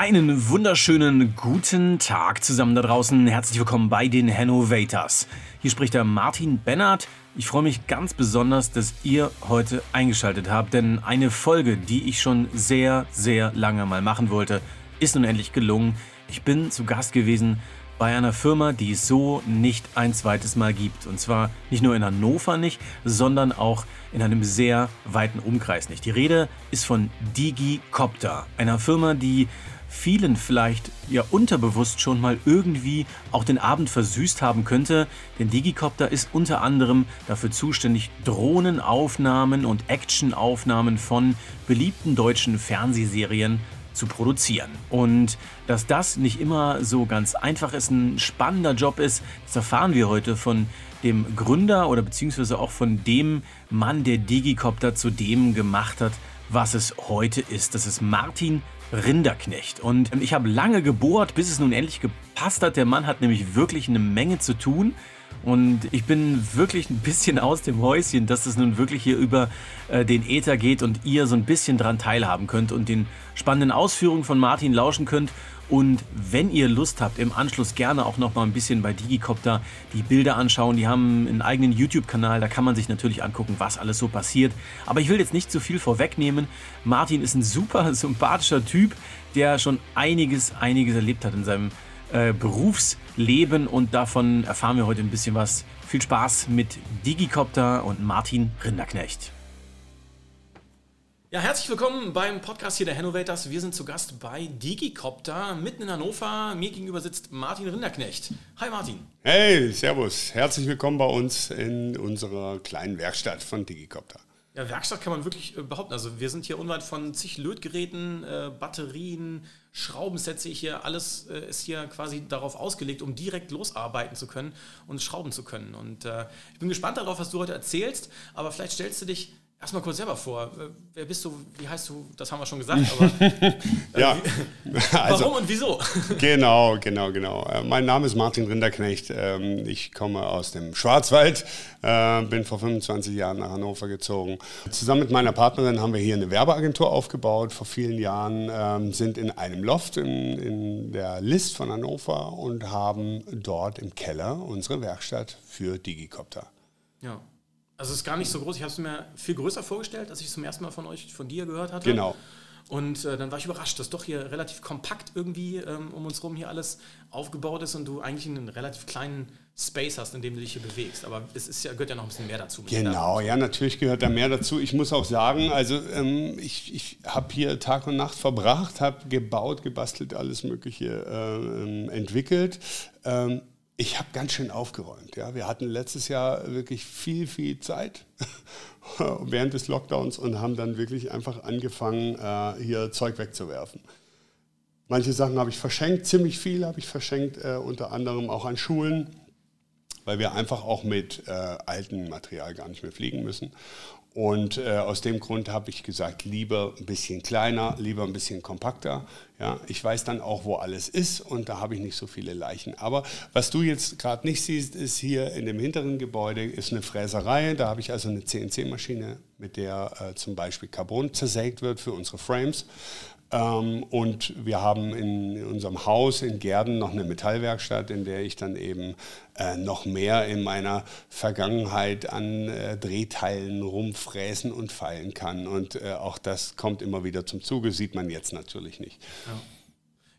Einen wunderschönen guten Tag zusammen da draußen. Herzlich willkommen bei den Hannovators. Hier spricht der Martin Bennert. Ich freue mich ganz besonders, dass ihr heute eingeschaltet habt, denn eine Folge, die ich schon sehr, sehr lange mal machen wollte, ist nun endlich gelungen. Ich bin zu Gast gewesen bei einer Firma, die es so nicht ein zweites Mal gibt. Und zwar nicht nur in Hannover nicht, sondern auch in einem sehr weiten Umkreis nicht. Die Rede ist von DigiCopter, einer Firma, die vielen vielleicht ja unterbewusst schon mal irgendwie auch den Abend versüßt haben könnte, denn Digicopter ist unter anderem dafür zuständig, Drohnenaufnahmen und Actionaufnahmen von beliebten deutschen Fernsehserien zu produzieren. Und dass das nicht immer so ganz einfach ist, ein spannender Job ist, das erfahren wir heute von dem Gründer oder beziehungsweise auch von dem Mann, der Digicopter zu dem gemacht hat, was es heute ist. Das ist Martin Rinderknecht. Und ich habe lange gebohrt, bis es nun endlich gepasst hat. Der Mann hat nämlich wirklich eine Menge zu tun. Und ich bin wirklich ein bisschen aus dem Häuschen, dass es nun wirklich hier über äh, den Äther geht und ihr so ein bisschen dran teilhaben könnt und den spannenden Ausführungen von Martin lauschen könnt und wenn ihr Lust habt, im Anschluss gerne auch noch mal ein bisschen bei Digicopter die Bilder anschauen. Die haben einen eigenen YouTube-Kanal, da kann man sich natürlich angucken, was alles so passiert. Aber ich will jetzt nicht zu viel vorwegnehmen. Martin ist ein super sympathischer Typ, der schon einiges, einiges erlebt hat in seinem äh, Berufsleben und davon erfahren wir heute ein bisschen was. Viel Spaß mit Digicopter und Martin Rinderknecht. Ja, herzlich willkommen beim Podcast hier der Hannovators. Wir sind zu Gast bei Digicopter mitten in Hannover. Mir gegenüber sitzt Martin Rinderknecht. Hi Martin. Hey, servus. Herzlich willkommen bei uns in unserer kleinen Werkstatt von Digicopter. Ja, Werkstatt kann man wirklich äh, behaupten. Also wir sind hier unweit von zig Lötgeräten, äh, Batterien, ich hier. Alles äh, ist hier quasi darauf ausgelegt, um direkt losarbeiten zu können und schrauben zu können. Und äh, ich bin gespannt darauf, was du heute erzählst. Aber vielleicht stellst du dich Erstmal kurz selber vor. Wer bist du? Wie heißt du? Das haben wir schon gesagt. Aber, äh, ja. also, warum und wieso? genau, genau, genau. Äh, mein Name ist Martin Rinderknecht. Ähm, ich komme aus dem Schwarzwald, äh, bin vor 25 Jahren nach Hannover gezogen. Zusammen mit meiner Partnerin haben wir hier eine Werbeagentur aufgebaut vor vielen Jahren, ähm, sind in einem Loft in, in der List von Hannover und haben dort im Keller unsere Werkstatt für Digicopter. Ja. Also es ist gar nicht so groß. Ich habe es mir viel größer vorgestellt, als ich es zum ersten Mal von euch, von dir gehört hatte. Genau. Und äh, dann war ich überrascht, dass doch hier relativ kompakt irgendwie ähm, um uns rum hier alles aufgebaut ist und du eigentlich einen relativ kleinen Space hast, in dem du dich hier bewegst. Aber es ist ja, gehört ja noch ein bisschen mehr dazu. Genau, ja, natürlich gehört da mehr dazu. Ich muss auch sagen, also ähm, ich, ich habe hier Tag und Nacht verbracht, habe gebaut, gebastelt, alles Mögliche äh, ähm, entwickelt. Ähm, ich habe ganz schön aufgeräumt. Ja. Wir hatten letztes Jahr wirklich viel, viel Zeit während des Lockdowns und haben dann wirklich einfach angefangen, äh, hier Zeug wegzuwerfen. Manche Sachen habe ich verschenkt, ziemlich viel habe ich verschenkt, äh, unter anderem auch an Schulen, weil wir einfach auch mit äh, altem Material gar nicht mehr fliegen müssen. Und äh, aus dem Grund habe ich gesagt, lieber ein bisschen kleiner, lieber ein bisschen kompakter. Ja, ich weiß dann auch, wo alles ist und da habe ich nicht so viele Leichen. Aber was du jetzt gerade nicht siehst, ist hier in dem hinteren Gebäude ist eine Fräserei. Da habe ich also eine CNC-Maschine, mit der äh, zum Beispiel Carbon zersägt wird für unsere Frames. Ähm, und wir haben in unserem Haus in Gerden noch eine Metallwerkstatt, in der ich dann eben äh, noch mehr in meiner Vergangenheit an äh, Drehteilen rumfräsen und feilen kann. Und äh, auch das kommt immer wieder zum Zuge, sieht man jetzt natürlich nicht. Ja.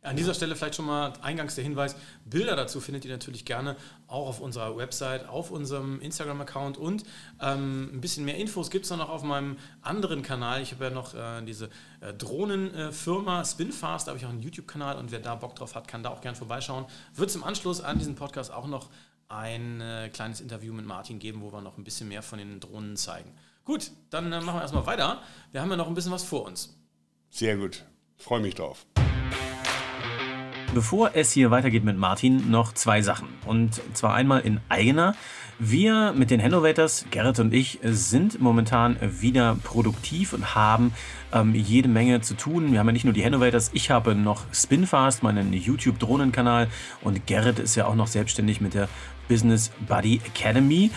An dieser Stelle vielleicht schon mal eingangs der Hinweis, Bilder dazu findet ihr natürlich gerne auch auf unserer Website, auf unserem Instagram-Account und ähm, ein bisschen mehr Infos gibt es noch auf meinem anderen Kanal. Ich habe ja noch äh, diese äh, Drohnenfirma Spinfast, da habe ich auch einen YouTube-Kanal und wer da Bock drauf hat, kann da auch gerne vorbeischauen. Wird es im Anschluss an diesen Podcast auch noch ein äh, kleines Interview mit Martin geben, wo wir noch ein bisschen mehr von den Drohnen zeigen. Gut, dann äh, machen wir erstmal weiter. Wir haben ja noch ein bisschen was vor uns. Sehr gut, freue mich drauf. Bevor es hier weitergeht mit Martin, noch zwei Sachen. Und zwar einmal in eigener. Wir mit den Hannovators, Gerrit und ich, sind momentan wieder produktiv und haben ähm, jede Menge zu tun. Wir haben ja nicht nur die Hannovators, ich habe noch Spinfast, meinen YouTube-Drohnenkanal und Gerrit ist ja auch noch selbstständig mit der Business Buddy Academy.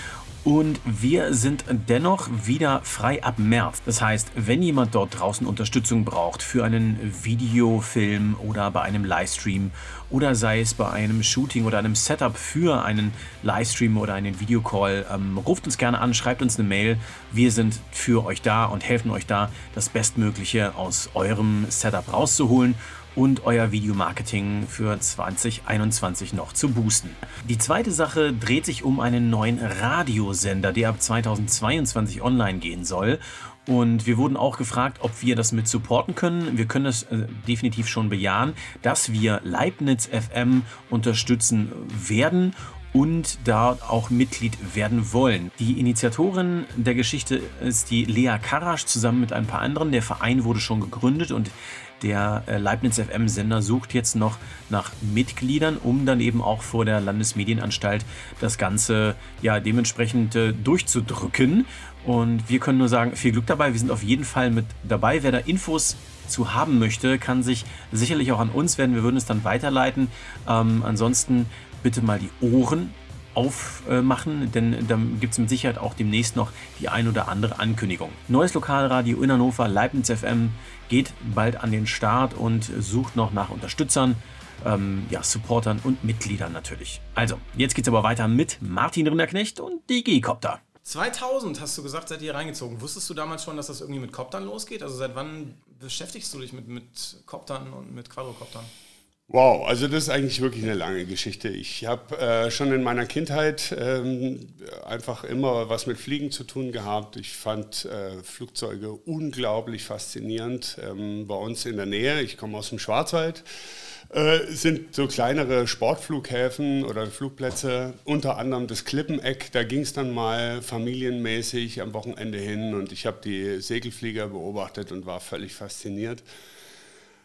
Und wir sind dennoch wieder frei ab März. Das heißt, wenn jemand dort draußen Unterstützung braucht für einen Videofilm oder bei einem Livestream oder sei es bei einem Shooting oder einem Setup für einen Livestream oder einen Videocall, ähm, ruft uns gerne an, schreibt uns eine Mail. Wir sind für euch da und helfen euch da, das Bestmögliche aus eurem Setup rauszuholen und euer Videomarketing für 2021 noch zu boosten. Die zweite Sache dreht sich um einen neuen Radiosender, der ab 2022 online gehen soll. Und wir wurden auch gefragt, ob wir das mit supporten können. Wir können das äh, definitiv schon bejahen, dass wir Leibniz FM unterstützen werden und da auch Mitglied werden wollen. Die Initiatorin der Geschichte ist die Lea Karasch zusammen mit ein paar anderen. Der Verein wurde schon gegründet und der äh, Leibniz FM-Sender sucht jetzt noch nach Mitgliedern, um dann eben auch vor der Landesmedienanstalt das Ganze ja dementsprechend äh, durchzudrücken. Und wir können nur sagen, viel Glück dabei. Wir sind auf jeden Fall mit dabei. Wer da Infos zu haben möchte, kann sich sicherlich auch an uns wenden. Wir würden es dann weiterleiten. Ähm, ansonsten bitte mal die Ohren aufmachen, denn dann gibt es mit Sicherheit auch demnächst noch die ein oder andere Ankündigung. Neues Lokalradio in Hannover, Leibniz FM, geht bald an den Start und sucht noch nach Unterstützern, ähm, ja, Supportern und Mitgliedern natürlich. Also, jetzt geht es aber weiter mit Martin Rinderknecht und DG-Copter. 2000 hast du gesagt, seid ihr reingezogen. Wusstest du damals schon, dass das irgendwie mit Koptern losgeht? Also seit wann beschäftigst du dich mit, mit Koptern und mit Quadrocoptern? Wow, also das ist eigentlich wirklich eine lange Geschichte. Ich habe äh, schon in meiner Kindheit ähm, einfach immer was mit Fliegen zu tun gehabt. Ich fand äh, Flugzeuge unglaublich faszinierend. Ähm, bei uns in der Nähe, ich komme aus dem Schwarzwald, äh, sind so kleinere Sportflughäfen oder Flugplätze, unter anderem das Klippeneck. Da ging es dann mal familienmäßig am Wochenende hin und ich habe die Segelflieger beobachtet und war völlig fasziniert.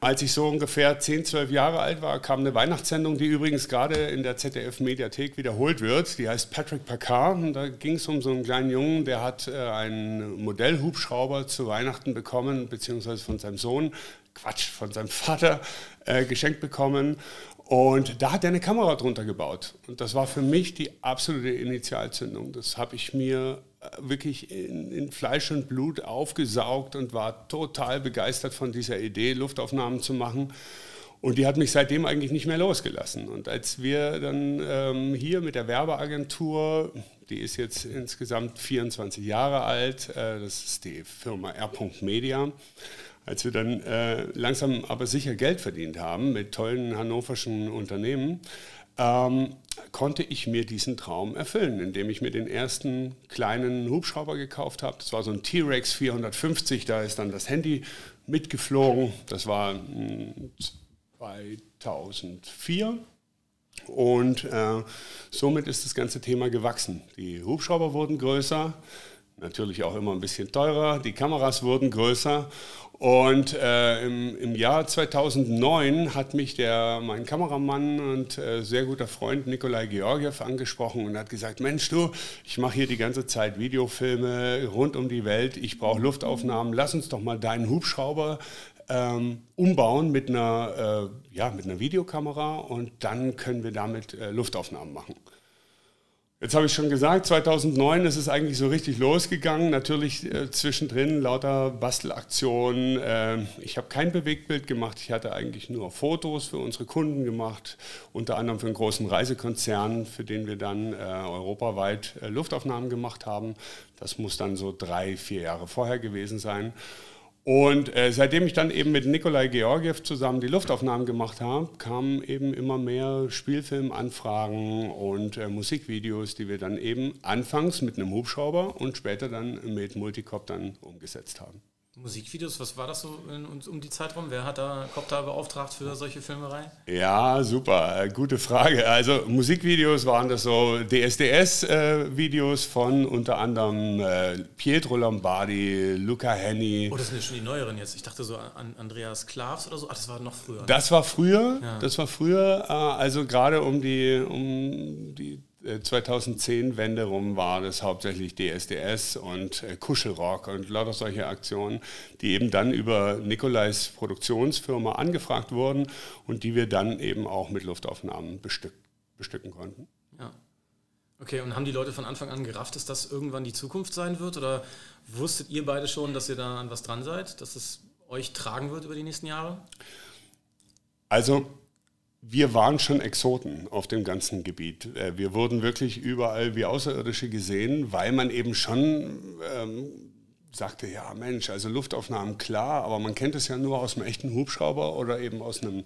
Als ich so ungefähr 10, 12 Jahre alt war, kam eine Weihnachtssendung, die übrigens gerade in der ZDF-Mediathek wiederholt wird. Die heißt Patrick Packard. Und da ging es um so einen kleinen Jungen, der hat äh, einen Modellhubschrauber zu Weihnachten bekommen, beziehungsweise von seinem Sohn, Quatsch, von seinem Vater äh, geschenkt bekommen. Und da hat er eine Kamera drunter gebaut. Und das war für mich die absolute Initialzündung. Das habe ich mir wirklich in, in, Fleisch und Blut aufgesaugt und war total begeistert von dieser Idee, Luftaufnahmen zu machen. Und die hat mich seitdem eigentlich nicht mehr losgelassen. Und als wir dann ähm, hier mit der Werbeagentur, die ist jetzt insgesamt 24 Jahre alt, äh, das ist die Firma R. Media, als wir dann äh, langsam aber sicher Geld verdient haben mit tollen hannoverschen Unternehmen, ähm, konnte ich mir diesen Traum erfüllen, indem ich mir den ersten kleinen Hubschrauber gekauft habe. Das war so ein T-Rex 450, da ist dann das Handy mitgeflogen. Das war 2004. Hm, Und äh, somit ist das ganze Thema gewachsen. Die Hubschrauber wurden größer, natürlich auch immer ein bisschen teurer, die Kameras wurden größer und äh, im, im, Jahr 2009 hat mich der, mein Kameramann und äh, sehr guter Freund Nikolai Georgiev angesprochen und hat gesagt, Mensch du, ich mache hier die ganze Zeit Videofilme rund um die Welt, ich brauche Luftaufnahmen, lass uns doch mal deinen Hubschrauber ähm, umbauen mit einer, äh, ja, mit einer Videokamera und dann können wir damit äh, Luftaufnahmen machen. Jetzt habe ich schon gesagt, 2009 ist es eigentlich so richtig losgegangen. Natürlich äh, zwischendrin lauter Bastelaktionen. Äh, ich habe kein Bewegtbild gemacht. Ich hatte eigentlich nur Fotos für unsere Kunden gemacht, unter anderem für einen großen Reisekonzern, für den wir dann äh, europaweit äh, Luftaufnahmen gemacht haben. Das muss dann so drei, vier Jahre vorher gewesen sein. Und äh, seitdem ich dann eben mit Nikolai Georgiev zusammen die Luftaufnahmen gemacht habe, kamen eben immer mehr Spielfilmanfragen und äh, Musikvideos, die wir dann eben anfangs mit einem Hubschrauber und später dann mit Multicoptern umgesetzt haben. Musikvideos, was war das so in, um die Zeit rum? Wer hat da Copter beauftragt für solche Filmerei? Ja, super, äh, gute Frage. Also Musikvideos waren das so DSDS-Videos äh, von unter anderem äh, Pietro Lombardi, Luca Henny. Oh, das sind ja schon die neueren jetzt. Ich dachte so an Andreas Klavs oder so. Ach, das war noch früher. Ne? Das war früher, ja. das war früher. Also gerade um die, um die 2010 äh, Wende rum war das hauptsächlich DSDS und äh, Kuschelrock und lauter solche Aktionen, die eben dann über Nikolais Produktionsfirma angefragt wurden und die wir dann eben auch mit Luftaufnahmen bestück, bestücken konnten. Ja. Okay, und haben die Leute von Anfang an gerafft, dass das irgendwann die Zukunft sein wird? Oder wusstet ihr beide schon, dass ihr da an was dran seid, dass es euch tragen wird über die nächsten Jahre? Also, wir waren schon Exoten auf dem ganzen Gebiet. Äh, wir wurden wirklich überall wie Außerirdische gesehen, weil man eben schon ähm, sagte, ja Mensch, also Luftaufnahmen klar, aber man kennt es ja nur aus einem echten Hubschrauber oder eben aus einem,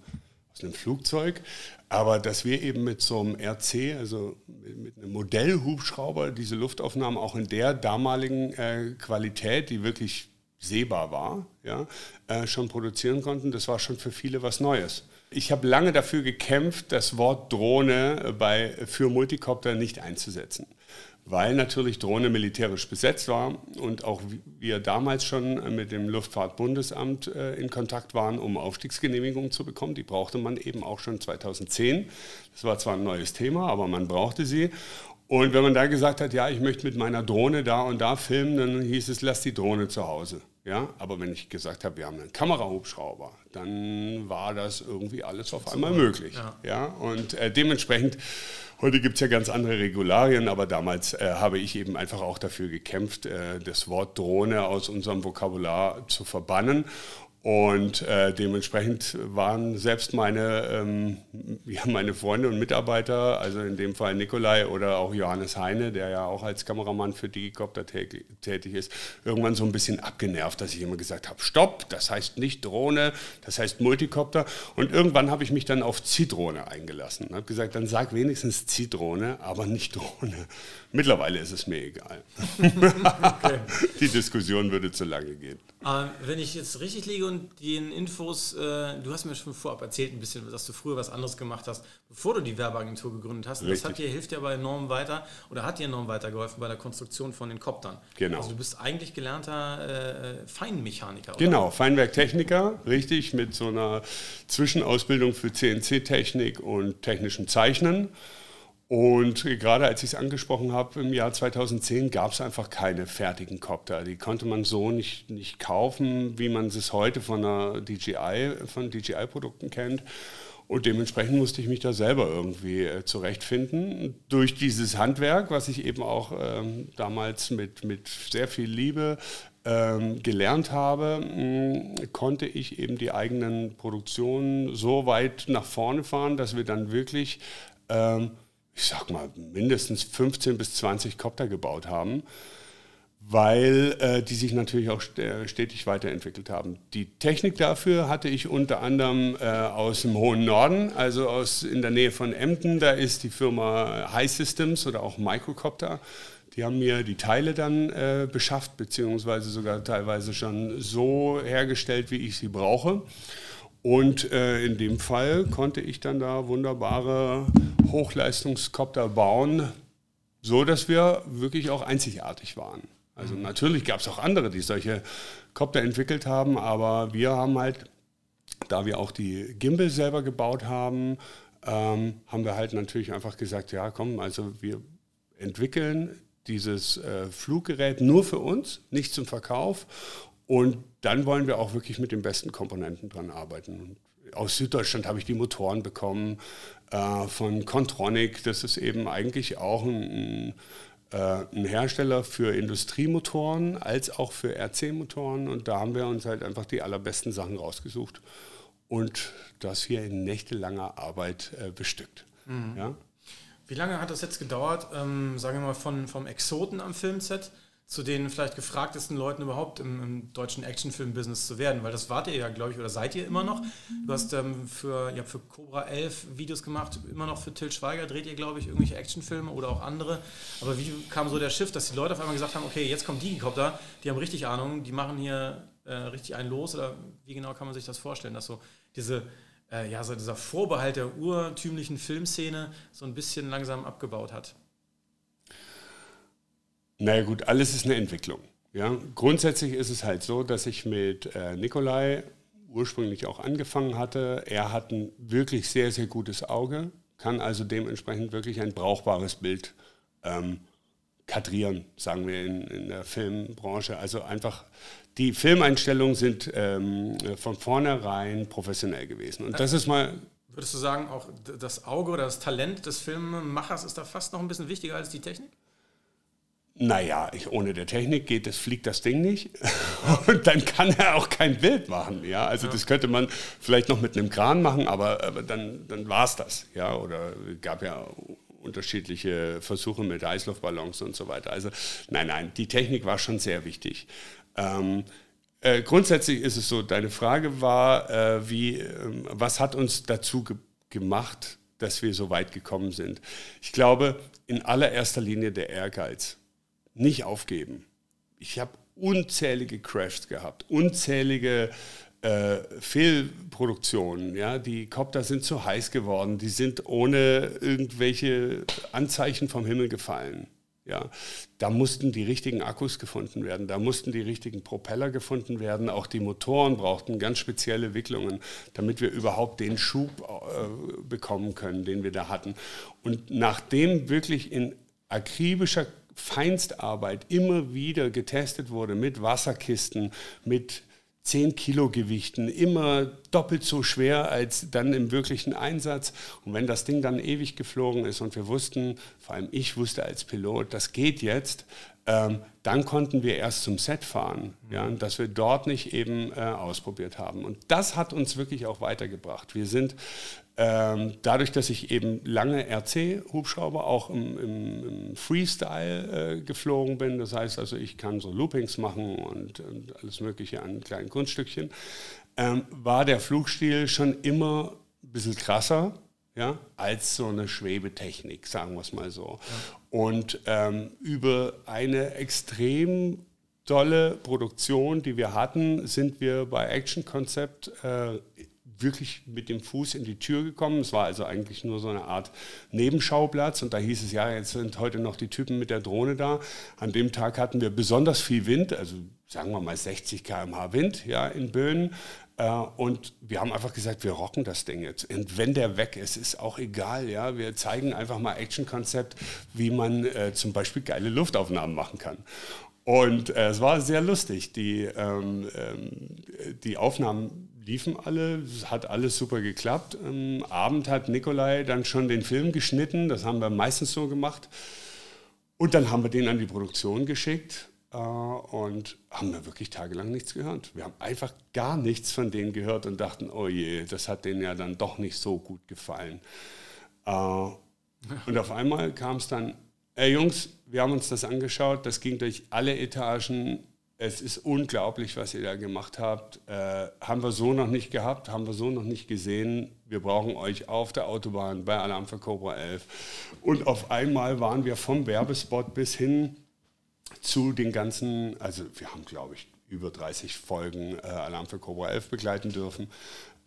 aus einem Flugzeug. Aber dass wir eben mit so einem RC, also mit einem Modellhubschrauber, diese Luftaufnahmen auch in der damaligen äh, Qualität, die wirklich sehbar war, ja, äh, schon produzieren konnten, das war schon für viele was Neues. Ich habe lange dafür gekämpft, das Wort Drohne bei, für Multicopter nicht einzusetzen weil natürlich Drohne militärisch besetzt war und auch wir damals schon mit dem Luftfahrtbundesamt äh, in Kontakt waren, um Aufstiegsgenehmigungen zu bekommen. Die brauchte man eben auch schon 2010. Das war zwar ein neues Thema, aber man brauchte sie. Und wenn man da gesagt hat, ja, ich möchte mit meiner Drohne da und da filmen, dann hieß es, lass die Drohne zu Hause. Ja, aber wenn ich gesagt habe, wir haben einen Kamerahubschrauber, dann war das irgendwie alles auf einmal möglich. Ja, ja und äh, dementsprechend Heute gibt es ja ganz andere Regularien, aber damals äh, habe ich eben einfach auch dafür gekämpft, äh, das Wort Drohne aus unserem Vokabular zu verbannen. Und äh, dementsprechend waren selbst meine, ähm, ja, meine Freunde und Mitarbeiter, also in dem Fall Nikolai oder auch Johannes Heine, der ja auch als Kameramann für Digicopter tätig ist, irgendwann so ein bisschen abgenervt, dass ich immer gesagt habe, stopp, das heißt nicht Drohne, das heißt Multicopter. Und irgendwann habe ich mich dann auf Zitrone eingelassen und habe gesagt, dann sag wenigstens Zitrone, aber nicht Drohne. Mittlerweile ist es mir egal. okay. Die Diskussion würde zu lange gehen. Ähm, wenn ich jetzt richtig liege und den Infos, äh, du hast mir schon vorab erzählt ein bisschen, dass du früher was anderes gemacht hast, bevor du die Werbeagentur gegründet hast. Richtig. Das hat dir, hilft dir aber enorm weiter oder hat dir enorm weitergeholfen bei der Konstruktion von den Koptern. Genau. Also du bist eigentlich gelernter äh, Feinmechaniker, oder? Genau, Feinwerktechniker, richtig, mit so einer Zwischenausbildung für CNC-Technik und technischem Zeichnen. Und gerade als ich es angesprochen habe, im Jahr 2010 gab es einfach keine fertigen Copter. Die konnte man so nicht, nicht kaufen, wie man es heute von der DJI, von DJI-Produkten kennt. Und dementsprechend musste ich mich da selber irgendwie äh, zurechtfinden. Durch dieses Handwerk, was ich eben auch ähm, damals mit, mit sehr viel Liebe ähm, gelernt habe, mh, konnte ich eben die eigenen Produktionen so weit nach vorne fahren, dass wir dann wirklich ähm, ich sag mal, mindestens 15 bis 20 Copter gebaut haben, weil äh, die sich natürlich auch stetig weiterentwickelt haben. Die Technik dafür hatte ich unter anderem äh, aus dem hohen Norden, also aus in der Nähe von Emden. Da ist die Firma High Systems oder auch Microcopter. Die haben mir die Teile dann äh, beschafft, beziehungsweise sogar teilweise schon so hergestellt, wie ich sie brauche. Und äh, in dem Fall konnte ich dann da wunderbare Hochleistungskopter bauen, so dass wir wirklich auch einzigartig waren. Also natürlich gab es auch andere, die solche Kopter entwickelt haben, aber wir haben halt, da wir auch die Gimbal selber gebaut haben, ähm, haben wir halt natürlich einfach gesagt, ja komm, also wir entwickeln dieses äh, Fluggerät nur für uns, nicht zum Verkauf und dann wollen wir auch wirklich mit den besten Komponenten dran arbeiten. aus Süddeutschland habe ich die Motoren bekommen äh, von Contronic. Das ist eben eigentlich auch ein, ein, äh, ein Hersteller für Industriemotoren als auch für RC-Motoren. Und da haben wir uns halt einfach die allerbesten Sachen rausgesucht und das hier in nächtelanger Arbeit äh, bestückt. Mhm. Ja? Wie lange hat das jetzt gedauert, ähm, sagen wir mal, von, vom Exoten am Filmset zu den vielleicht gefragtesten Leuten überhaupt im, im deutschen Actionfilm-Business zu werden, weil das wart ihr ja, glaube ich, oder seid ihr immer noch. Du hast ähm, für, ihr für Cobra 11 Videos gemacht, immer noch für Till Schweiger dreht ihr, glaube ich, irgendwelche Actionfilme oder auch andere. Aber wie kam so der Schiff, dass die Leute auf einmal gesagt haben, okay, jetzt kommt Digicopter, die haben richtig Ahnung, die machen hier äh, richtig einen los oder wie genau kann man sich das vorstellen, dass so diese äh, ja, so dieser Vorbehalt der urtümlichen Filmszene so ein bisschen langsam abgebaut hat? Naja gut, alles ist eine Entwicklung. Ja? Grundsätzlich ist es halt so, dass ich mit äh, Nikolai ursprünglich auch angefangen hatte. Er hat ein wirklich sehr, sehr gutes Auge, kann also dementsprechend wirklich ein brauchbares Bild ähm, kadrieren, sagen wir in, in, der Filmbranche. Also einfach, die Filmeinstellungen sind ähm, von vornherein professionell gewesen. Und das ist mal Würdest du sagen, auch das Auge oder das Talent des Filmemachers ist da fast noch ein bisschen wichtiger als die Technik? Naja, ich, ohne der Technik geht das, fliegt das Ding nicht. Und dann kann er auch kein Bild machen. Ja? Also ja. das könnte man vielleicht noch mit einem Kran machen, aber, aber dann, dann war es das. Ja? Oder gab ja unterschiedliche Versuche mit Eisluftballons und so weiter. Also nein, nein, die Technik war schon sehr wichtig. Ähm, äh, grundsätzlich ist es so, deine Frage war, äh, wie, äh, was hat uns dazu ge gemacht, dass wir so weit gekommen sind? Ich glaube, in allererster Linie der Ehrgeiz nicht aufgeben. Ich habe unzählige Crashs gehabt, unzählige äh, Fehlproduktionen. Ja? Die Copter sind zu heiß geworden, die sind ohne irgendwelche Anzeichen vom Himmel gefallen. Ja, da mussten die richtigen Akkus gefunden werden, da mussten die richtigen Propeller gefunden werden, auch die Motoren brauchten ganz spezielle Wicklungen, damit wir überhaupt den Schub äh, bekommen können, den wir da hatten. Und nachdem wirklich in akribischer Feinstarbeit immer wieder getestet wurde mit Wasserkisten, mit 10 Kilo Gewichten, immer doppelt so schwer als dann im wirklichen Einsatz. Und wenn das Ding dann ewig geflogen ist und wir wussten, vor allem ich wusste als Pilot, das geht jetzt, ähm, dann konnten wir erst zum Set fahren, ja, dass wir dort nicht eben äh, ausprobiert haben. Und das hat uns wirklich auch weitergebracht. Wir sind ähm, dadurch, dass ich eben lange RC-Hubschrauber auch im, im, im Freestyle äh, geflogen bin, das heißt also, ich kann so Loopings machen und, und alles Mögliche an kleinen Kunststückchen, ähm, war der Flugstil schon immer ein bisschen krasser ja, als so eine Schwebetechnik, sagen wir es mal so. Ja. Und ähm, über eine extrem tolle Produktion, die wir hatten, sind wir bei Action Concept äh, wirklich mit dem Fuß in die Tür gekommen. Es war also eigentlich nur so eine Art Nebenschauplatz und da hieß es, ja, jetzt sind heute noch die Typen mit der Drohne da. An dem Tag hatten wir besonders viel Wind, also sagen wir mal 60 km/h Wind ja, in Böen. Äh, und wir haben einfach gesagt, wir rocken das Ding jetzt. Und wenn der weg ist, ist auch egal. Ja? Wir zeigen einfach mal Action-Konzept, wie man äh, zum Beispiel geile Luftaufnahmen machen kann. Und äh, es war sehr lustig. Die, ähm, ähm, die Aufnahmen liefen alle, hat alles super geklappt. Am Abend hat Nikolai dann schon den Film geschnitten, das haben wir meistens so gemacht. Und dann haben wir den an die Produktion geschickt äh, und haben da wirklich tagelang nichts gehört. Wir haben einfach gar nichts von denen gehört und dachten, oh je, das hat denen ja dann doch nicht so gut gefallen. Äh, und auf einmal kam es dann, ey Jungs, wir haben uns das angeschaut, das ging durch alle Etagen es ist unglaublich, was ihr da gemacht habt. Äh, haben wir so noch nicht gehabt, haben wir so noch nicht gesehen. Wir brauchen euch auf der Autobahn bei Alarm für Cobra 11. Und auf einmal waren wir vom Werbespot bis hin zu den ganzen, also wir haben, glaube ich, über 30 Folgen äh, Alarm für Cobra 11 begleiten dürfen.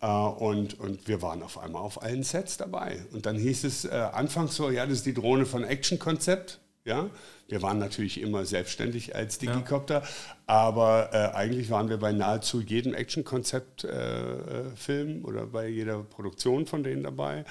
Uh, und, und wir waren auf einmal auf allen Sets dabei. Und dann hieß es äh, anfangs so, ja, das ist die Drohne von Action Konzept. Ja? Wir waren natürlich immer selbstständig als Digicopter, ja. aber äh, eigentlich waren wir bei nahezu jedem Action-Konzept-Film äh, äh oder bei jeder Produktion von denen dabei.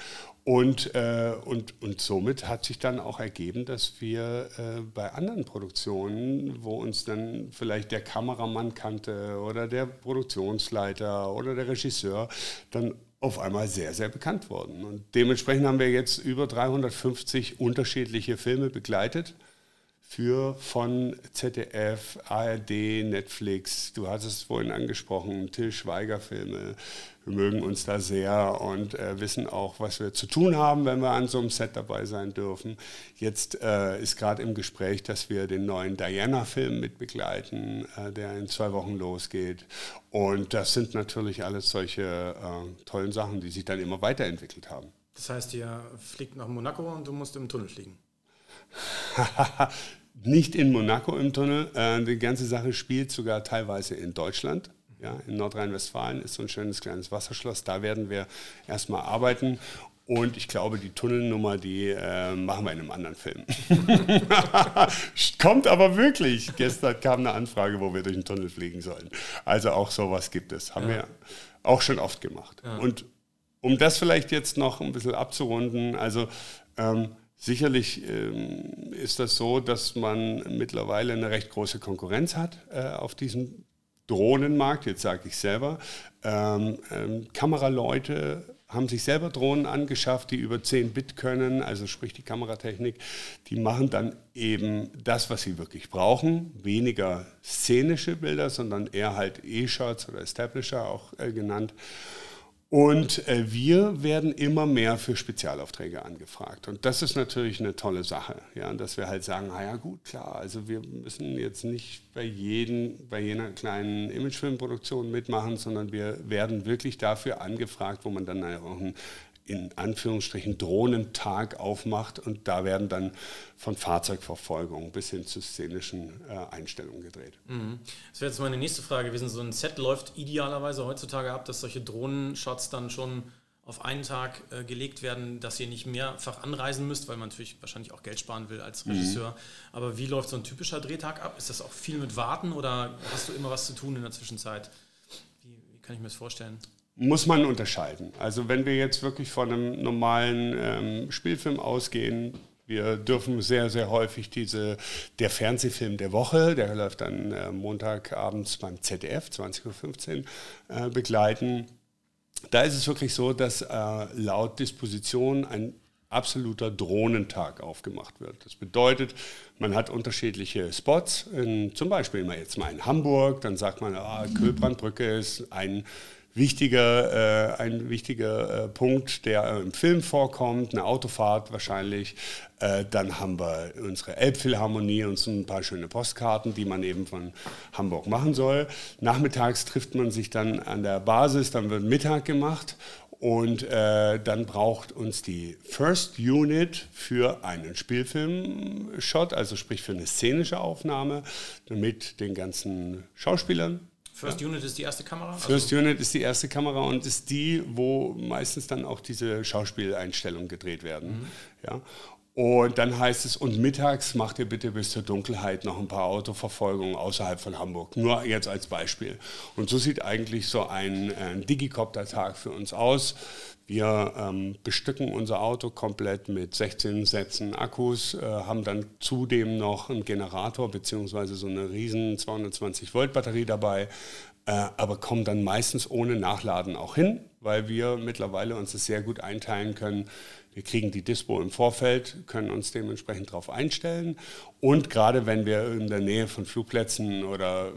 Und, äh, und, und somit hat sich dann auch ergeben, dass wir äh, bei anderen Produktionen, wo uns dann vielleicht der Kameramann kannte oder der Produktionsleiter oder der Regisseur, dann auf einmal sehr, sehr bekannt wurden. Und dementsprechend haben wir jetzt über 350 unterschiedliche Filme begleitet für von ZDF, ARD, Netflix, du hast es vorhin angesprochen, Till Schweiger Filme. Wir mögen uns da sehr und äh, wissen auch, was wir zu tun haben, wenn wir an so einem Set dabei sein dürfen. Jetzt äh, ist gerade im Gespräch, dass wir den neuen Diana-Film mitbegleiten, äh, der in zwei Wochen losgeht. Und das sind natürlich alles solche äh, tollen Sachen, die sich dann immer weiterentwickelt haben. Das heißt, ihr fliegt nach Monaco und du musst im Tunnel fliegen. nicht in Monaco im Tunnel. Äh, die ganze Sache spielt sogar teilweise in Deutschland. Ja, in Nordrhein-Westfalen ist so ein schönes kleines Wasserschloss. Da werden wir erstmal arbeiten. Und ich glaube, die Tunnelnummer, die äh, machen wir in einem anderen Film. Kommt aber wirklich. Gestern kam eine Anfrage, wo wir durch den Tunnel fliegen sollen. Also auch sowas gibt es. Haben ja. wir auch schon oft gemacht. Ja. Und um das vielleicht jetzt noch ein bisschen abzurunden, also ähm, Sicherlich ähm, ist das so, dass man mittlerweile eine recht große Konkurrenz hat äh, auf diesem Drohnenmarkt, jetzt sage ich selber. Ähm, ähm, Kameraleute haben sich selber Drohnen angeschafft, die über 10 Bit können, also sprich die Kameratechnik. Die machen dann eben das, was sie wirklich brauchen. Weniger szenische Bilder, sondern eher halt E-Shots oder Establisher auch äh, genannt. Und äh, wir werden immer mehr für Spezialaufträge angefragt. Und das ist natürlich eine tolle Sache, ja, dass wir halt sagen, na ja gut, klar, also wir müssen jetzt nicht bei, jeden, bei jener kleinen Imagefilmproduktion mitmachen, sondern wir werden wirklich dafür angefragt, wo man dann auch ein in Anführungsstrichen Drohnentag aufmacht und da werden dann von Fahrzeugverfolgung bis hin zu szenischen äh, Einstellungen gedreht. Mhm. Das wäre jetzt meine nächste Frage gewesen. So ein Set läuft idealerweise heutzutage ab, dass solche Drohnenshots dann schon auf einen Tag äh, gelegt werden, dass ihr nicht mehrfach anreisen müsst, weil man natürlich wahrscheinlich auch Geld sparen will als mhm. Regisseur. Mhm. Aber wie läuft so ein typischer Drehtag ab? Ist das auch viel mit Warten oder hast du immer was zu tun in der Zwischenzeit? Wie, wie kann ich mir das vorstellen? Muss man unterscheiden. Also wenn wir jetzt wirklich von einem normalen ähm, Spielfilm ausgehen, wir dürfen sehr, sehr häufig diese, der Fernsehfilm der Woche, der läuft dann äh, Montagabends beim ZDF, 20.15 Uhr, äh, begleiten. Da ist es wirklich so, dass äh, laut Disposition ein absoluter Drohnentag aufgemacht wird. Das bedeutet, man hat unterschiedliche Spots, in, zum Beispiel mal jetzt mal in Hamburg, dann sagt man, ah, Kölbrandbrücke ist ein wichtiger, äh, ein wichtiger äh, Punkt, der im Film vorkommt, eine Autofahrt wahrscheinlich. Äh, dann haben wir unsere Elbphilharmonie und so ein paar schöne Postkarten, die man eben von Hamburg machen soll. Nachmittags trifft man sich dann an der Basis, dann wird Mittag gemacht und äh, dann braucht uns die First Unit für einen Spielfilm-Shot, also sprich für eine szenische Aufnahme, mit den ganzen Schauspielern, First Unit ist die erste Kamera? First also Unit ist die erste Kamera und ist die, wo meistens dann auch diese Schauspieleinstellungen gedreht werden. Mhm. Ja. Und dann heißt es, und mittags macht ihr bitte bis zur Dunkelheit noch ein paar Autoverfolgungen außerhalb von Hamburg. Nur jetzt als Beispiel. Und so sieht eigentlich so ein, ein Digicopter-Tag für uns aus. Wir ähm, bestücken unser Auto komplett mit 16 Sätzen Akkus, äh, haben dann zudem noch einen Generator bzw. so eine riesen 220 Volt Batterie dabei, äh, aber kommen dann meistens ohne Nachladen auch hin, weil wir mittlerweile uns das sehr gut einteilen können. Wir kriegen die Dispo im Vorfeld, können uns dementsprechend darauf einstellen. Und gerade wenn wir in der Nähe von Flugplätzen oder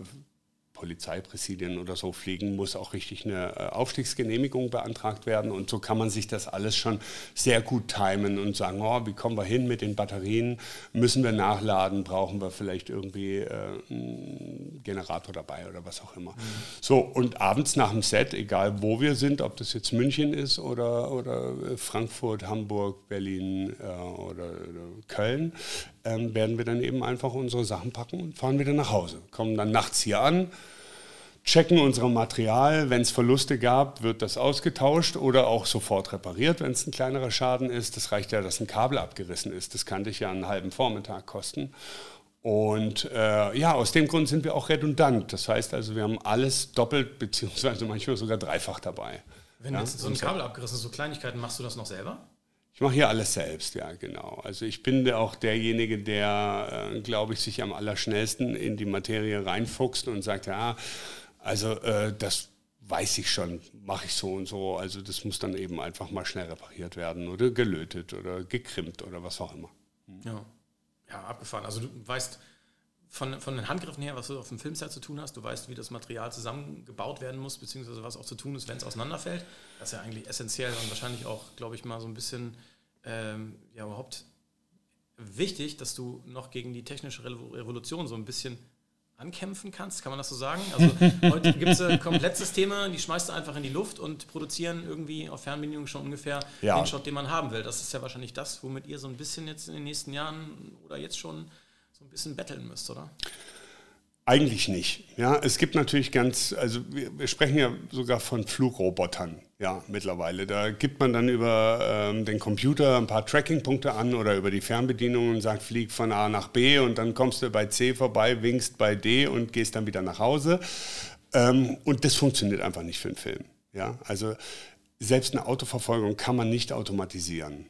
Polizeipräsidien oder so fliegen, muss auch richtig eine äh, Aufstiegsgenehmigung beantragt werden. Und so kann man sich das alles schon sehr gut timen und sagen, oh, wie kommen wir hin mit den Batterien? Müssen wir nachladen? Brauchen wir vielleicht irgendwie äh, einen Generator dabei oder was auch immer? Mhm. So, und abends nach dem Set, egal wo wir sind, ob das jetzt München ist oder, oder äh, Frankfurt, Hamburg, Berlin äh, oder, oder, Köln, ähm, werden wir dann eben einfach unsere Sachen packen und fahren wieder nach Hause. Kommen dann nachts hier an, checken unser Material. Wenn es Verluste gab, wird das ausgetauscht oder auch sofort repariert, wenn es ein kleinerer Schaden ist. Das reicht ja, dass ein Kabel abgerissen ist. Das kann dich ja einen halben Vormittag kosten. Und äh, ja, aus dem Grund sind wir auch redundant. Das heißt also, wir haben alles doppelt beziehungsweise manchmal sogar dreifach dabei. Wenn ja? jetzt so ein Kabel abgerissen ist, so Kleinigkeiten, machst du das noch selber? Ich mache hier alles selbst, ja, genau. Also ich bin auch derjenige, der, äh, glaube ich, sich am allerschnellsten in die Materie reinfuchst und sagt, ja, also äh, das weiß ich schon, mache ich so und so. Also das muss dann eben einfach mal schnell repariert werden oder gelötet oder gekrimmt oder was auch immer. Mhm. Ja. ja, abgefahren. Also du weißt von, von den Handgriffen her, was du auf dem Filmset zu tun hast, du weißt, wie das Material zusammengebaut werden muss, beziehungsweise was auch zu tun ist, wenn es auseinanderfällt. Das ist ja eigentlich essentiell und wahrscheinlich auch, glaube ich, mal so ein bisschen ähm, ja überhaupt wichtig, dass du noch gegen die technische Revolution so ein bisschen ankämpfen kannst, kann man das so sagen? Also heute gibt es äh, Komplettsysteme, die schmeißt du einfach in die Luft und produzieren irgendwie auf Fernbedienung schon ungefähr ja. den Shot, den man haben will. Das ist ja wahrscheinlich das, womit ihr so ein bisschen jetzt in den nächsten Jahren oder jetzt schon so ein bisschen betteln müsst, oder? Eigentlich nicht. Ja, es gibt natürlich ganz, also wir, sprechen ja sogar von Flugrobotern, ja, mittlerweile. Da gibt man dann über ähm, den Computer ein paar Trackingpunkte an oder über die Fernbedienung und sagt, flieg von A nach B und dann kommst du bei C vorbei, winkst bei D und gehst dann wieder nach Hause. Ähm, und das funktioniert einfach nicht für einen Film. Ja, also selbst eine Autoverfolgung kann man nicht automatisieren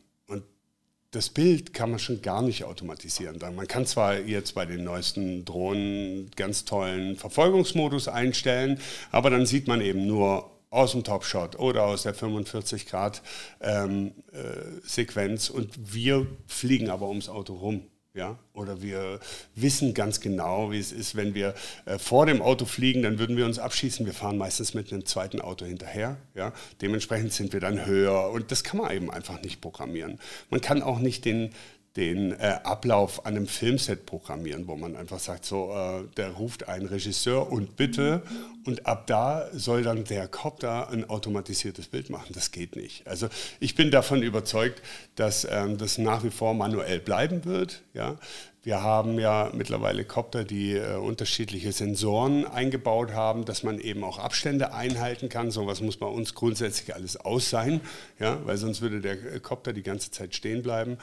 das Bild kann man schon gar nicht automatisieren. Man kann zwar jetzt bei den neuesten Drohnen ganz tollen Verfolgungsmodus einstellen, aber dann sieht man eben nur aus dem Topshot oder aus der 45 Grad ähm, äh, Sequenz und wir fliegen aber ums Auto rum. Ja, oder wir wissen ganz genau, wie es ist, wenn wir äh, vor dem Auto fliegen, dann würden wir uns abschießen. Wir fahren meistens mit einem zweiten Auto hinterher. Ja, dementsprechend sind wir dann höher und das kann man eben einfach nicht programmieren. Man kann auch nicht den, den äh, Ablauf an einem Filmset programmieren, wo man einfach sagt, so, äh, der ruft einen Regisseur und bitte und ab da soll dann der Copter ein automatisiertes Bild machen. Das geht nicht. Also ich bin davon überzeugt, dass ähm, das nach wie vor manuell bleiben wird. Ja? Wir haben ja mittlerweile Copter, die äh, unterschiedliche Sensoren eingebaut haben, dass man eben auch Abstände einhalten kann. So was muss bei uns grundsätzlich alles aus sein, ja? weil sonst würde der Copter die ganze Zeit stehen bleiben.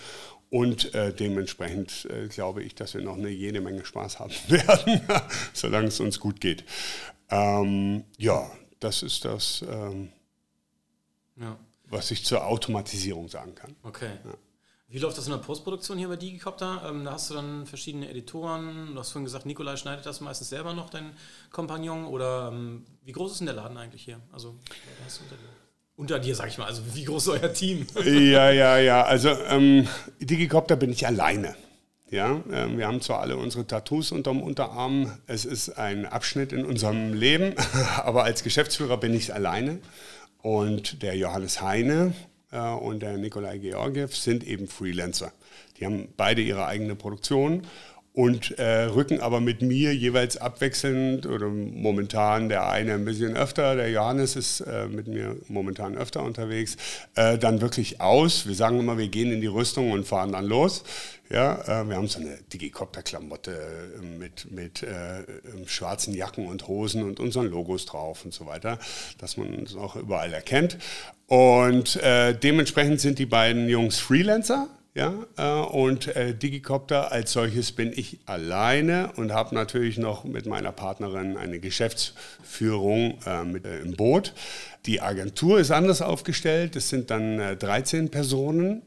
Und äh, dementsprechend äh, glaube ich, dass wir noch eine jede Menge Spaß haben werden, solange es uns gut geht. Ähm, ja, das ist das, ähm, ja. was ich zur Automatisierung sagen kann. Okay. Ja. Wie läuft das in der Postproduktion hier bei Digicopter? Ähm, da hast du dann verschiedene Editoren. Du hast vorhin gesagt, Nikolai schneidet das meistens selber noch, dein Kompagnon. Oder ähm, wie groß ist denn der Laden eigentlich hier? Also, unter dir? Unter dir, sag ich mal. Also wie groß ist euer Team? ja, ja, ja. Also ähm, Digicopter bin ich alleine. Ja, ähm, wir haben zwar alle unsere Tattoos unterm Unterarm. Es ist ein Abschnitt in unserem Leben, aber als Geschäftsführer bin ich alleine. Und der Johannes Heine äh, und der Nikolai Georgiev sind eben Freelancer. Die haben beide ihre eigene Produktion und äh, rücken aber mit mir jeweils abwechselnd oder momentan der eine ein bisschen öfter, der Johannes ist äh, mit mir momentan öfter unterwegs, äh, dann wirklich aus. Wir sagen immer, wir gehen in die Rüstung und fahren dann los. Ja, äh, wir haben so eine Digicopter-Klamotte äh, mit, mit äh, schwarzen Jacken und Hosen und unseren Logos drauf und so weiter, dass man uns auch überall erkennt. Und dementsprechend sind die beiden Jungs Freelancer ja, äh, und äh, Digicopter als solches bin ich alleine und habe natürlich noch mit meiner Partnerin eine Geschäftsführung äh, mit, äh, im Boot. Die Agentur ist anders aufgestellt. Es sind dann äh, 13 Personen.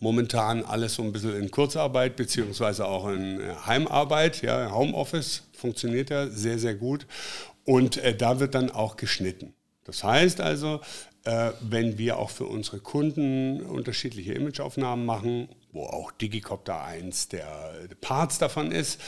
Momentan alles so ein bisschen in Kurzarbeit beziehungsweise auch in äh, Heimarbeit. Ja, Homeoffice funktioniert ja sehr, sehr gut. Und äh, da wird dann auch geschnitten. Das heißt also, äh, wenn wir auch für unsere Kunden unterschiedliche Imageaufnahmen machen, wo auch Digicopter eins der Parts davon ist,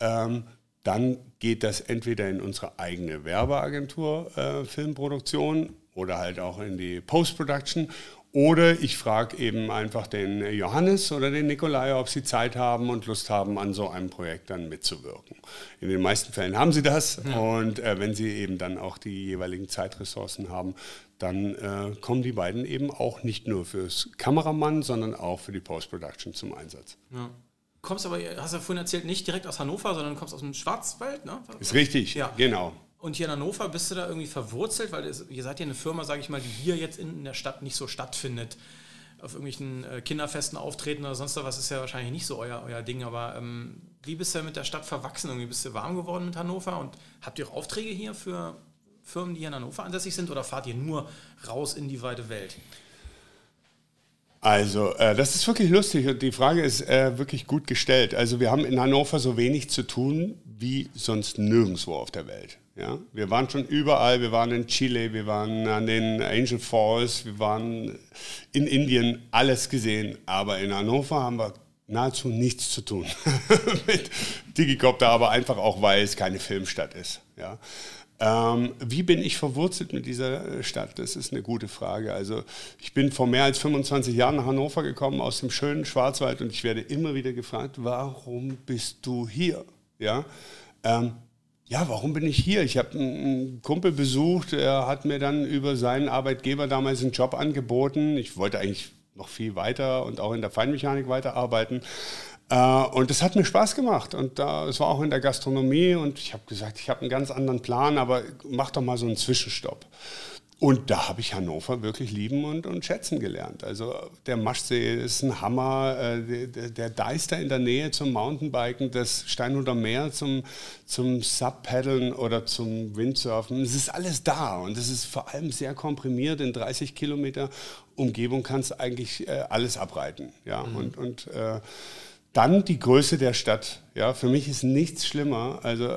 ähm, dann geht das entweder in unsere eigene Werbeagentur äh, Filmproduktion oder halt auch in die Post-Production oder ich frage eben einfach den Johannes oder den Nikolai, ob sie Zeit haben und Lust haben, an so einem Projekt dann mitzuwirken. In den meisten Fällen haben sie das ja. und äh, wenn sie eben dann auch die jeweiligen Zeitressourcen haben, dann äh, kommen die beiden eben auch nicht nur fürs Kameramann, sondern auch für die Post-Production zum Einsatz. Ja. Kommst aber, hast du ja vorhin erzählt, nicht direkt aus Hannover, sondern kommst aus dem Schwarzwald, ne? Ist richtig, ja. genau. Und hier in Hannover bist du da irgendwie verwurzelt, weil ihr seid ja eine Firma, sage ich mal, die hier jetzt in der Stadt nicht so stattfindet. Auf irgendwelchen äh, Kinderfesten auftreten oder sonst was ist ja wahrscheinlich nicht so euer, euer Ding. Aber ähm, wie bist du mit der Stadt verwachsen? Irgendwie bist du warm geworden mit Hannover? Und habt ihr auch Aufträge hier für Firmen, die hier in Hannover ansässig sind? Oder fahrt ihr nur raus in die weite Welt? Also, äh, das ist wirklich lustig und die Frage ist äh, wirklich gut gestellt. Also, wir haben in Hannover so wenig zu tun wie sonst nirgendwo auf der Welt. Ja, wir waren schon überall, wir waren in Chile, wir waren an den Angel Falls, wir waren in Indien, alles gesehen. Aber in Hannover haben wir nahezu nichts zu tun mit Digicopter, aber einfach auch, weil es keine Filmstadt ist. Ja. Ähm, wie bin ich verwurzelt mit dieser Stadt? Das ist eine gute Frage. Also ich bin vor mehr als 25 Jahren nach Hannover gekommen aus dem schönen Schwarzwald und ich werde immer wieder gefragt, warum bist du hier? Ja. Ähm, ja, warum bin ich hier? Ich habe einen Kumpel besucht, er hat mir dann über seinen Arbeitgeber damals einen Job angeboten. Ich wollte eigentlich noch viel weiter und auch in der Feinmechanik weiterarbeiten. Äh, und das hat mir Spaß gemacht. Und es war auch in der Gastronomie. Und ich habe gesagt, ich habe einen ganz anderen Plan, aber mach doch mal so einen Zwischenstopp. Und da habe ich Hannover wirklich lieben und, und schätzen gelernt. Also der Maschsee ist ein Hammer, äh, der, der Deister in der Nähe zum Mountainbiken, das Steinhuder Meer zum, zum Subpaddeln oder zum Windsurfen. Es ist alles da und es ist vor allem sehr komprimiert. In 30 Kilometer Umgebung kannst du eigentlich äh, alles abreiten. Ja? Mhm. Und, und äh, Dann die Größe der Stadt. Ja, für mich ist nichts schlimmer. Also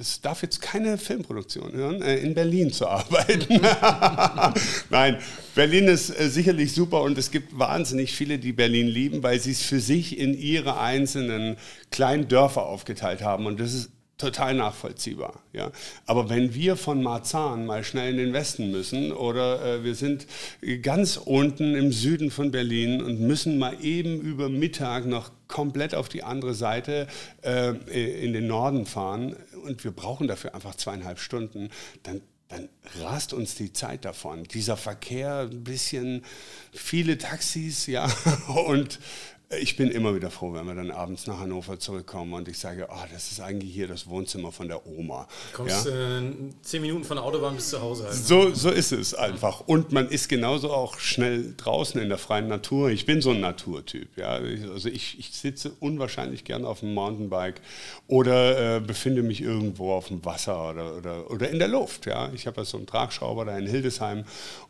das darf jetzt keine Filmproduktion hören, äh, in Berlin zu arbeiten. Nein, Berlin ist äh, sicherlich super und es gibt wahnsinnig viele, die Berlin lieben, weil sie es für sich in ihre einzelnen kleinen Dörfer aufgeteilt haben. Und das ist total nachvollziehbar. Ja. Aber wenn wir von Marzahn mal schnell in den Westen müssen oder äh, wir sind ganz unten im Süden von Berlin und müssen mal eben über Mittag noch komplett auf die andere Seite äh, in den Norden fahren und wir brauchen dafür einfach zweieinhalb Stunden, dann dann rast uns die Zeit davon. Dieser Verkehr, ein bisschen viele Taxis, ja, und ich bin immer wieder froh, wenn wir dann abends nach Hannover zurückkommen und ich sage, oh, das ist eigentlich hier das Wohnzimmer von der Oma. Du kommst ja? äh, zehn Minuten von der Autobahn bis zu Hause. Halt, so, so ist es einfach. Und man ist genauso auch schnell draußen in der freien Natur. Ich bin so ein Naturtyp. Ja? Also ich, ich sitze unwahrscheinlich gern auf dem Mountainbike oder äh, befinde mich irgendwo auf dem Wasser oder, oder, oder in der Luft. Ja? Ich habe ja so einen Tragschrauber da in Hildesheim.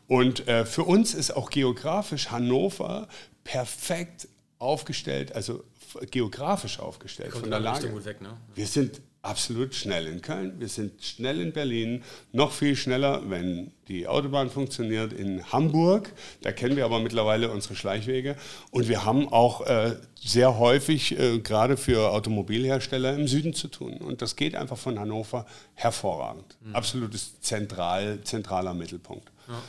Und äh, für uns ist auch geografisch Hannover perfekt aufgestellt, also geografisch aufgestellt Kommt von der Lage. Gut weg, ne? Wir sind absolut schnell in Köln, wir sind schnell in Berlin, noch viel schneller, wenn die Autobahn funktioniert, in Hamburg. Da kennen wir aber mittlerweile unsere Schleichwege. Und wir haben auch äh, sehr häufig, äh, gerade für Automobilhersteller, im Süden zu tun. Und das geht einfach von Hannover hervorragend. Mhm. Absolutes zentral, zentraler Mittelpunkt. Ja.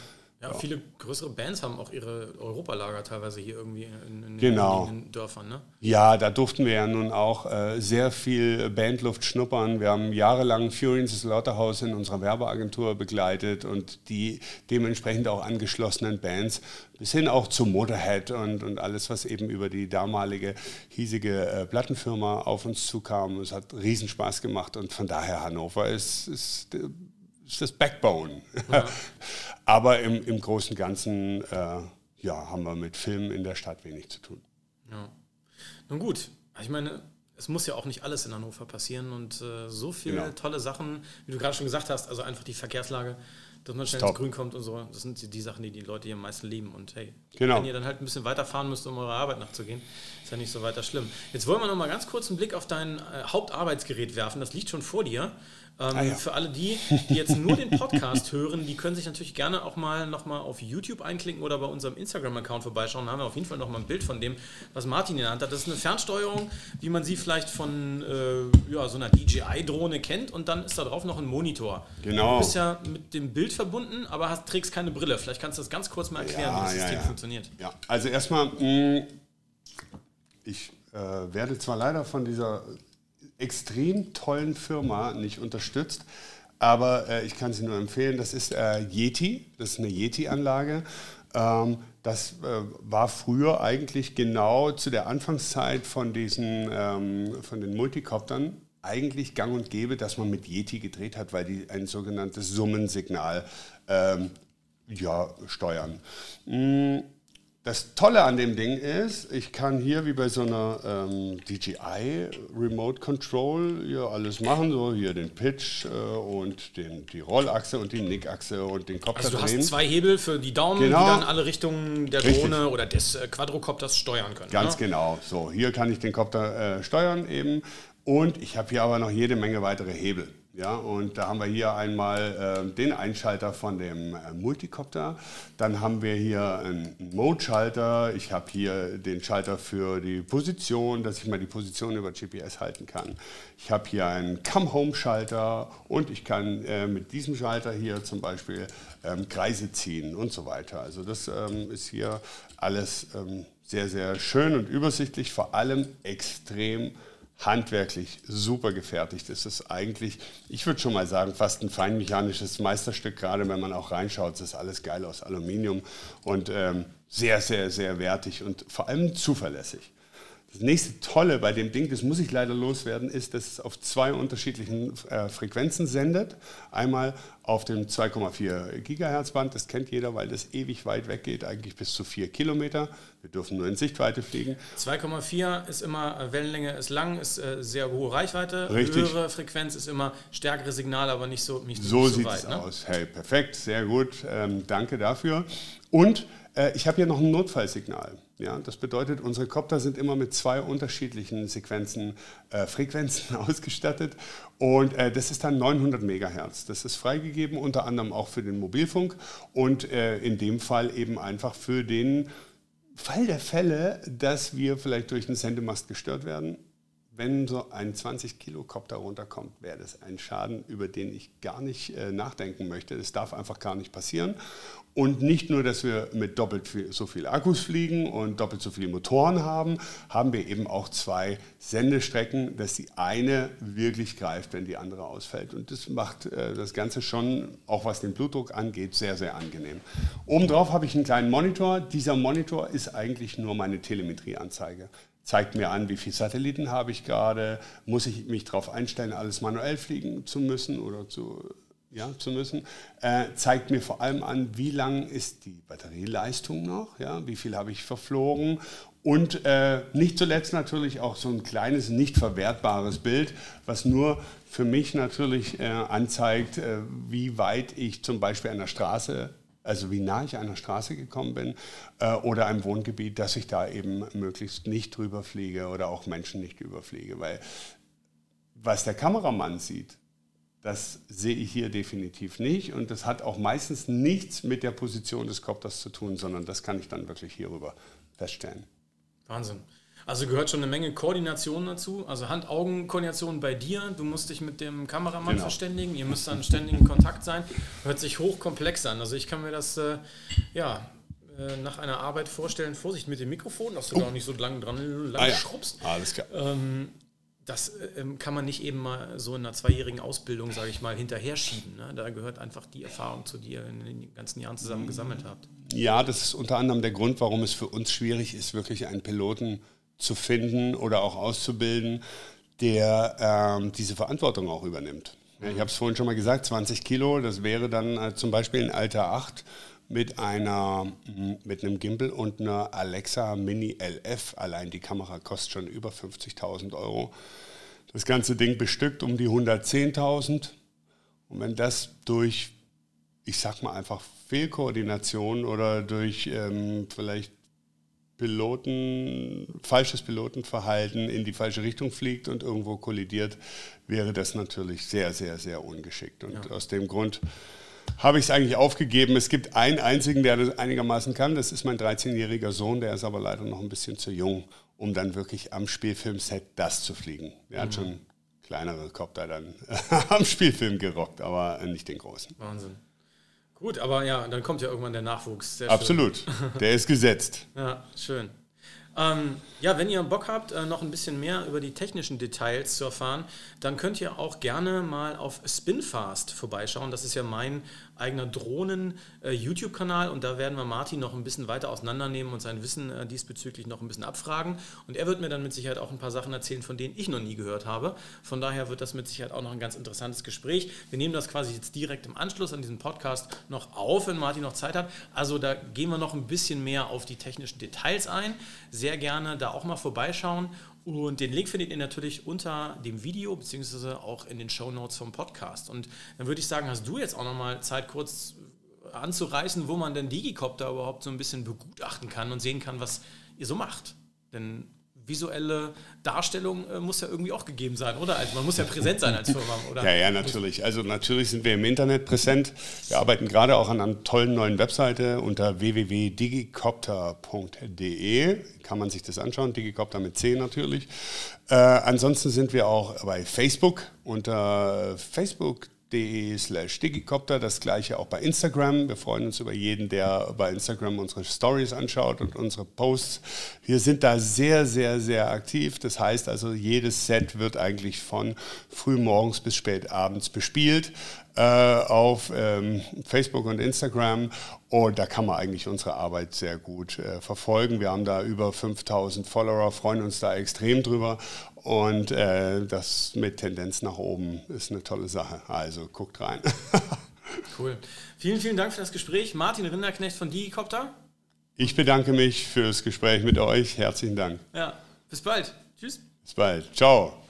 Ja, viele größere Bands haben auch ihre Europalager teilweise hier irgendwie in, in genau. den Dörfern. Ne? Ja, da durften wir ja nun auch äh, sehr viel Bandluft schnuppern. Wir haben jahrelang Fury Slaughterhouse in unserer Werbeagentur begleitet und die dementsprechend auch angeschlossenen Bands bis hin auch zu Motorhead und, und alles, was eben über die damalige hiesige äh, Plattenfirma auf uns zukam. Es hat Riesenspaß gemacht und von daher Hannover ist, ist ist das Backbone. Ja. Aber im, im Großen und Ganzen äh, ja, haben wir mit Filmen in der Stadt wenig zu tun. Ja. Nun gut, ich meine, es muss ja auch nicht alles in Hannover passieren und äh, so viele genau. tolle Sachen, wie du gerade schon gesagt hast, also einfach die Verkehrslage, dass man schnell Stop. ins Grün kommt und so, das sind die, die, Sachen, die die Leute hier am meisten lieben. Und hey, genau. wenn ihr dann halt ein bisschen weiterfahren müsst, um eurer Arbeit nachzugehen, ist ja nicht so weiter schlimm. Jetzt wollen wir noch mal ganz kurz einen Blick auf dein äh, Hauptarbeitsgerät werfen, das liegt schon vor dir. Ähm, ah, ja. Für alle die, die jetzt nur den Podcast hören, die können sich natürlich gerne auch mal noch mal auf YouTube einklicken oder bei unserem Instagram-Account vorbeischauen. Da haben wir auf jeden Fall noch mal ein Bild von dem, was Martin in der Hand hat. Das ist eine Fernsteuerung, wie man sie vielleicht von äh, ja, so einer DJI-Drohne kennt. Und dann ist da drauf noch ein Monitor. Genau. Du bist ja mit dem Bild verbunden, aber hast, trägst keine Brille. Vielleicht kannst du das ganz kurz mal erklären, ja, wie das System funktioniert. Ja, also erstmal, mm, ich äh, werde zwar leider von dieser extrem tollen Firma nicht unterstützt. Aber äh, ich kann sie nur empfehlen. Das ist äh, Yeti. Das ist eine Yeti-Anlage. Ähm, das äh, war früher eigentlich genau zu der Anfangszeit von diesen ähm, von den Multicoptern eigentlich gang und gäbe, dass man mit Yeti gedreht hat, weil die ein sogenanntes Summensignal ähm, ja, steuern. Mm, das Tolle an dem Ding ist, ich kann hier wie bei so einer ähm, DJI Remote Control hier alles machen, so hier den Pitch äh, und den, die Rollachse und die Nickachse und den Kopf Also du drehen. hast zwei Hebel für die Daumen, genau. die dann alle Richtungen der Richtig. Drohne oder des äh, Quadrocopters steuern können. Ganz ne? genau. So, hier kann ich den Kopter äh, steuern eben und ich habe hier aber noch jede Menge weitere Hebel. Ja, und da haben wir hier einmal äh, den Einschalter von dem äh, Multicopter. Dann haben wir hier einen Mode-Schalter. Ich habe hier den Schalter für die Position, dass ich mal die Position über GPS halten kann. Ich habe hier einen Come-Home-Schalter und ich kann äh, mit diesem Schalter hier zum Beispiel ähm, Kreise ziehen und so weiter. Also das ähm, ist hier alles ähm, sehr, sehr schön und übersichtlich, vor allem extrem handwerklich super gefertigt. Es ist eigentlich, ich würde schon mal sagen, fast ein feinmechanisches Meisterstück, gerade wenn man auch reinschaut. Es ist alles geil aus Aluminium und ähm, sehr, sehr, sehr wertig und vor allem zuverlässig. Das nächste Tolle bei dem Ding, das muss ich leider loswerden, ist, dass es auf zwei unterschiedlichen äh, Frequenzen sendet. Einmal auf dem 2,4 Gigahertz Band, das kennt jeder, weil das ewig weit weg geht, eigentlich bis zu 4 Kilometer. Wir dürfen nur in Sichtweite fliegen. 2,4 ist immer, äh, Wellenlänge ist lang, ist äh, sehr hohe Reichweite. Richtig. Höhere Frequenz ist immer stärkere Signal, aber nicht so, nicht so, so sieht es ne? aus. Hey, perfekt, sehr gut, ähm, danke dafür. Und äh, ich habe hier noch ein Notfallsignal. Ja, das bedeutet, unsere Kopter sind immer mit zwei unterschiedlichen Sequenzen, äh, Frequenzen ausgestattet und äh, das ist dann 900 Megahertz. Das ist freigegeben, unter anderem auch für den Mobilfunk und äh, in dem Fall eben einfach für den Fall der Fälle, dass wir vielleicht durch einen Sendemast gestört werden wenn so ein 20 Kilo Kopter runterkommt, wäre das ein Schaden, über den ich gar nicht äh, nachdenken möchte. Das darf einfach gar nicht passieren. Und nicht nur, dass wir mit doppelt so viel Akkus fliegen und doppelt so viele Motoren haben, haben wir eben auch zwei Sendestrecken, dass die eine wirklich greift, wenn die andere ausfällt. Und das macht äh, das Ganze schon, auch was den Blutdruck angeht, sehr, sehr angenehm. Obendrauf habe ich einen kleinen Monitor. Dieser Monitor ist eigentlich nur meine Telemetrieanzeige zeigt mir an, wie viele Satelliten habe ich gerade, muss ich mich darauf einstellen, alles manuell fliegen zu müssen oder zu, ja, zu müssen. Äh, zeigt mir vor allem an, wie lang ist die Batterieleistung noch, ja, wie viel habe ich verflogen und äh, nicht zuletzt natürlich auch so ein kleines, nicht verwertbares Bild, was nur für mich natürlich äh, anzeigt, äh, wie weit ich zum Beispiel der Straße also wie nah ich einer Straße gekommen bin äh, oder einem Wohngebiet, dass ich da eben möglichst nicht drüber fliege oder auch Menschen nicht überfliege. Weil was der Kameramann sieht, das sehe ich hier definitiv nicht und das hat auch meistens nichts mit der Position des Kopters zu tun, sondern das kann ich dann wirklich hierüber feststellen. Wahnsinn. Also gehört schon eine Menge Koordination dazu, also Hand-Augen-Koordination bei dir. Du musst dich mit dem Kameramann genau. verständigen, ihr müsst dann ständig in Kontakt sein. Hört sich hochkomplex an. Also ich kann mir das äh, ja äh, nach einer Arbeit vorstellen. Vorsicht mit dem Mikrofon, dass du oh. da auch nicht so lang dran lang ah, ja. schrubbst. Alles klar. Ähm, das äh, kann man nicht eben mal so in einer zweijährigen Ausbildung, sage ich mal, hinterher schieben. Ne? Da gehört einfach die Erfahrung zu, die ihr in den ganzen Jahren zusammen gesammelt habt. Ja, das ist unter anderem der Grund, warum es für uns schwierig ist, wirklich einen Piloten zu finden oder auch auszubilden, der ähm, diese Verantwortung auch übernimmt. Ich habe es vorhin schon mal gesagt, 20 Kilo, das wäre dann äh, zum Beispiel ein Alter 8 mit, einer, mit einem Gimbal und einer Alexa Mini LF. Allein die Kamera kostet schon über 50.000 Euro. Das ganze Ding bestückt um die 110.000. Und wenn das durch, ich sag mal einfach Fehlkoordination oder durch ähm, vielleicht Piloten, falsches Pilotenverhalten in die falsche Richtung fliegt und irgendwo kollidiert, wäre das natürlich sehr, sehr, sehr ungeschickt. Und ja. aus dem Grund habe ich es eigentlich aufgegeben. Es gibt einen einzigen, der das einigermaßen kann. Das ist mein 13-jähriger Sohn, der ist aber leider noch ein bisschen zu jung, um dann wirklich am Spielfilmset das zu fliegen. Der mhm. hat schon kleinere Kopter dann am Spielfilm gerockt, aber nicht den großen. Wahnsinn. Gut, aber ja, dann kommt ja irgendwann der Nachwuchs. Absolut. Der ist gesetzt. ja, schön. Ähm, ja, wenn ihr Bock habt, äh, noch ein bisschen mehr über die technischen Details zu erfahren, dann könnt ihr auch gerne mal auf Spinfast vorbeischauen. Das ist ja mein eigener Drohnen-YouTube-Kanal und da werden wir Martin noch ein bisschen weiter auseinandernehmen und sein Wissen äh, diesbezüglich noch ein bisschen abfragen. Und er wird mir dann mit Sicherheit auch ein paar Sachen erzählen, von denen ich noch nie gehört habe. Von daher wird das mit Sicherheit auch noch ein ganz interessantes Gespräch. Wir nehmen das quasi jetzt direkt im Anschluss an diesen Podcast noch auf, wenn Martin noch Zeit hat. Also da gehen wir noch ein bisschen mehr auf die technischen Details ein. Sehr gerne da auch mal vorbeischauen und den Link findet ihr natürlich unter dem Video, beziehungsweise auch in den Show Notes vom Podcast. Und dann würde ich sagen, hast du jetzt auch nochmal Zeit, kurz anzureißen, wo man denn Digicopter überhaupt so ein bisschen begutachten kann und sehen kann, was ihr so macht. Denn visuelle Darstellung äh, muss ja irgendwie auch gegeben sein, oder? Also man muss ja präsent sein als Firma, oder? Ja, ja, natürlich. Also natürlich sind wir im Internet präsent. Wir arbeiten gerade auch an einer tollen neuen Webseite unter www.digicopter.de. Kann man sich das anschauen, Digicopter mit C natürlich. Äh, ansonsten sind wir auch bei Facebook unter Facebook slash digicopter. Das gleiche auch bei Instagram. Wir freuen uns über jeden, der bei Instagram unsere Stories anschaut und unsere Posts. Wir sind da sehr, sehr, sehr aktiv. Das heißt also, jedes Set wird eigentlich von früh morgens bis spät abends bespielt äh, auf ähm, Facebook und Instagram. Und da kann man eigentlich unsere Arbeit sehr gut äh, verfolgen. Wir haben da über 5000 Follower, freuen uns da extrem drüber. Und äh, das mit Tendenz nach oben ist eine tolle Sache. Also guckt rein. cool. Vielen, vielen Dank für das Gespräch. Martin Rinderknecht von Digicopter. Ich bedanke mich für das Gespräch mit euch. Herzlichen Dank. Ja, bis bald. Tschüss. Bis bald. Ciao.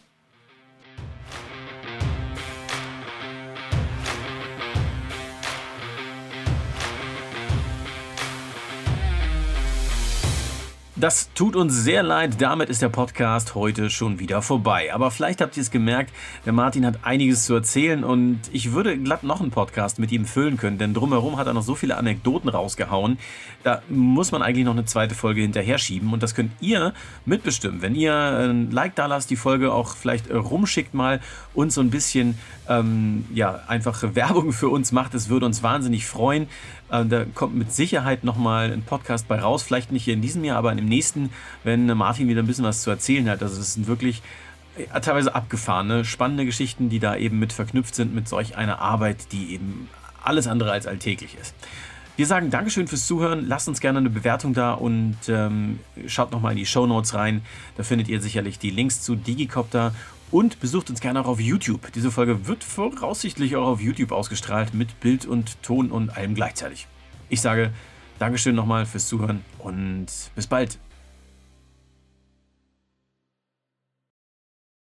Das tut uns sehr leid, damit ist der Podcast heute schon wieder vorbei. Aber vielleicht habt ihr es gemerkt, der Martin hat einiges zu erzählen und ich würde glatt noch einen Podcast mit ihm füllen können, denn drumherum hat er noch so viele Anekdoten rausgehauen. Da muss man eigentlich noch eine zweite Folge hinterher schieben und das könnt ihr mitbestimmen. Wenn ihr ein Like da lasst, die Folge auch vielleicht rumschickt mal und so ein bisschen ähm, ja, einfach Werbung für uns macht, das würde uns wahnsinnig freuen. Äh, da kommt mit Sicherheit nochmal ein Podcast bei raus, vielleicht nicht hier in diesem Jahr, aber im nächsten, wenn Martin wieder ein bisschen was zu erzählen hat. Also es sind wirklich äh, teilweise abgefahrene, spannende Geschichten, die da eben mit verknüpft sind mit solch einer Arbeit, die eben alles andere als alltäglich ist. Wir sagen Dankeschön fürs Zuhören. Lasst uns gerne eine Bewertung da und ähm, schaut nochmal in die Show Notes rein. Da findet ihr sicherlich die Links zu Digicopter und besucht uns gerne auch auf YouTube. Diese Folge wird voraussichtlich auch auf YouTube ausgestrahlt mit Bild und Ton und allem gleichzeitig. Ich sage Dankeschön nochmal fürs Zuhören und bis bald.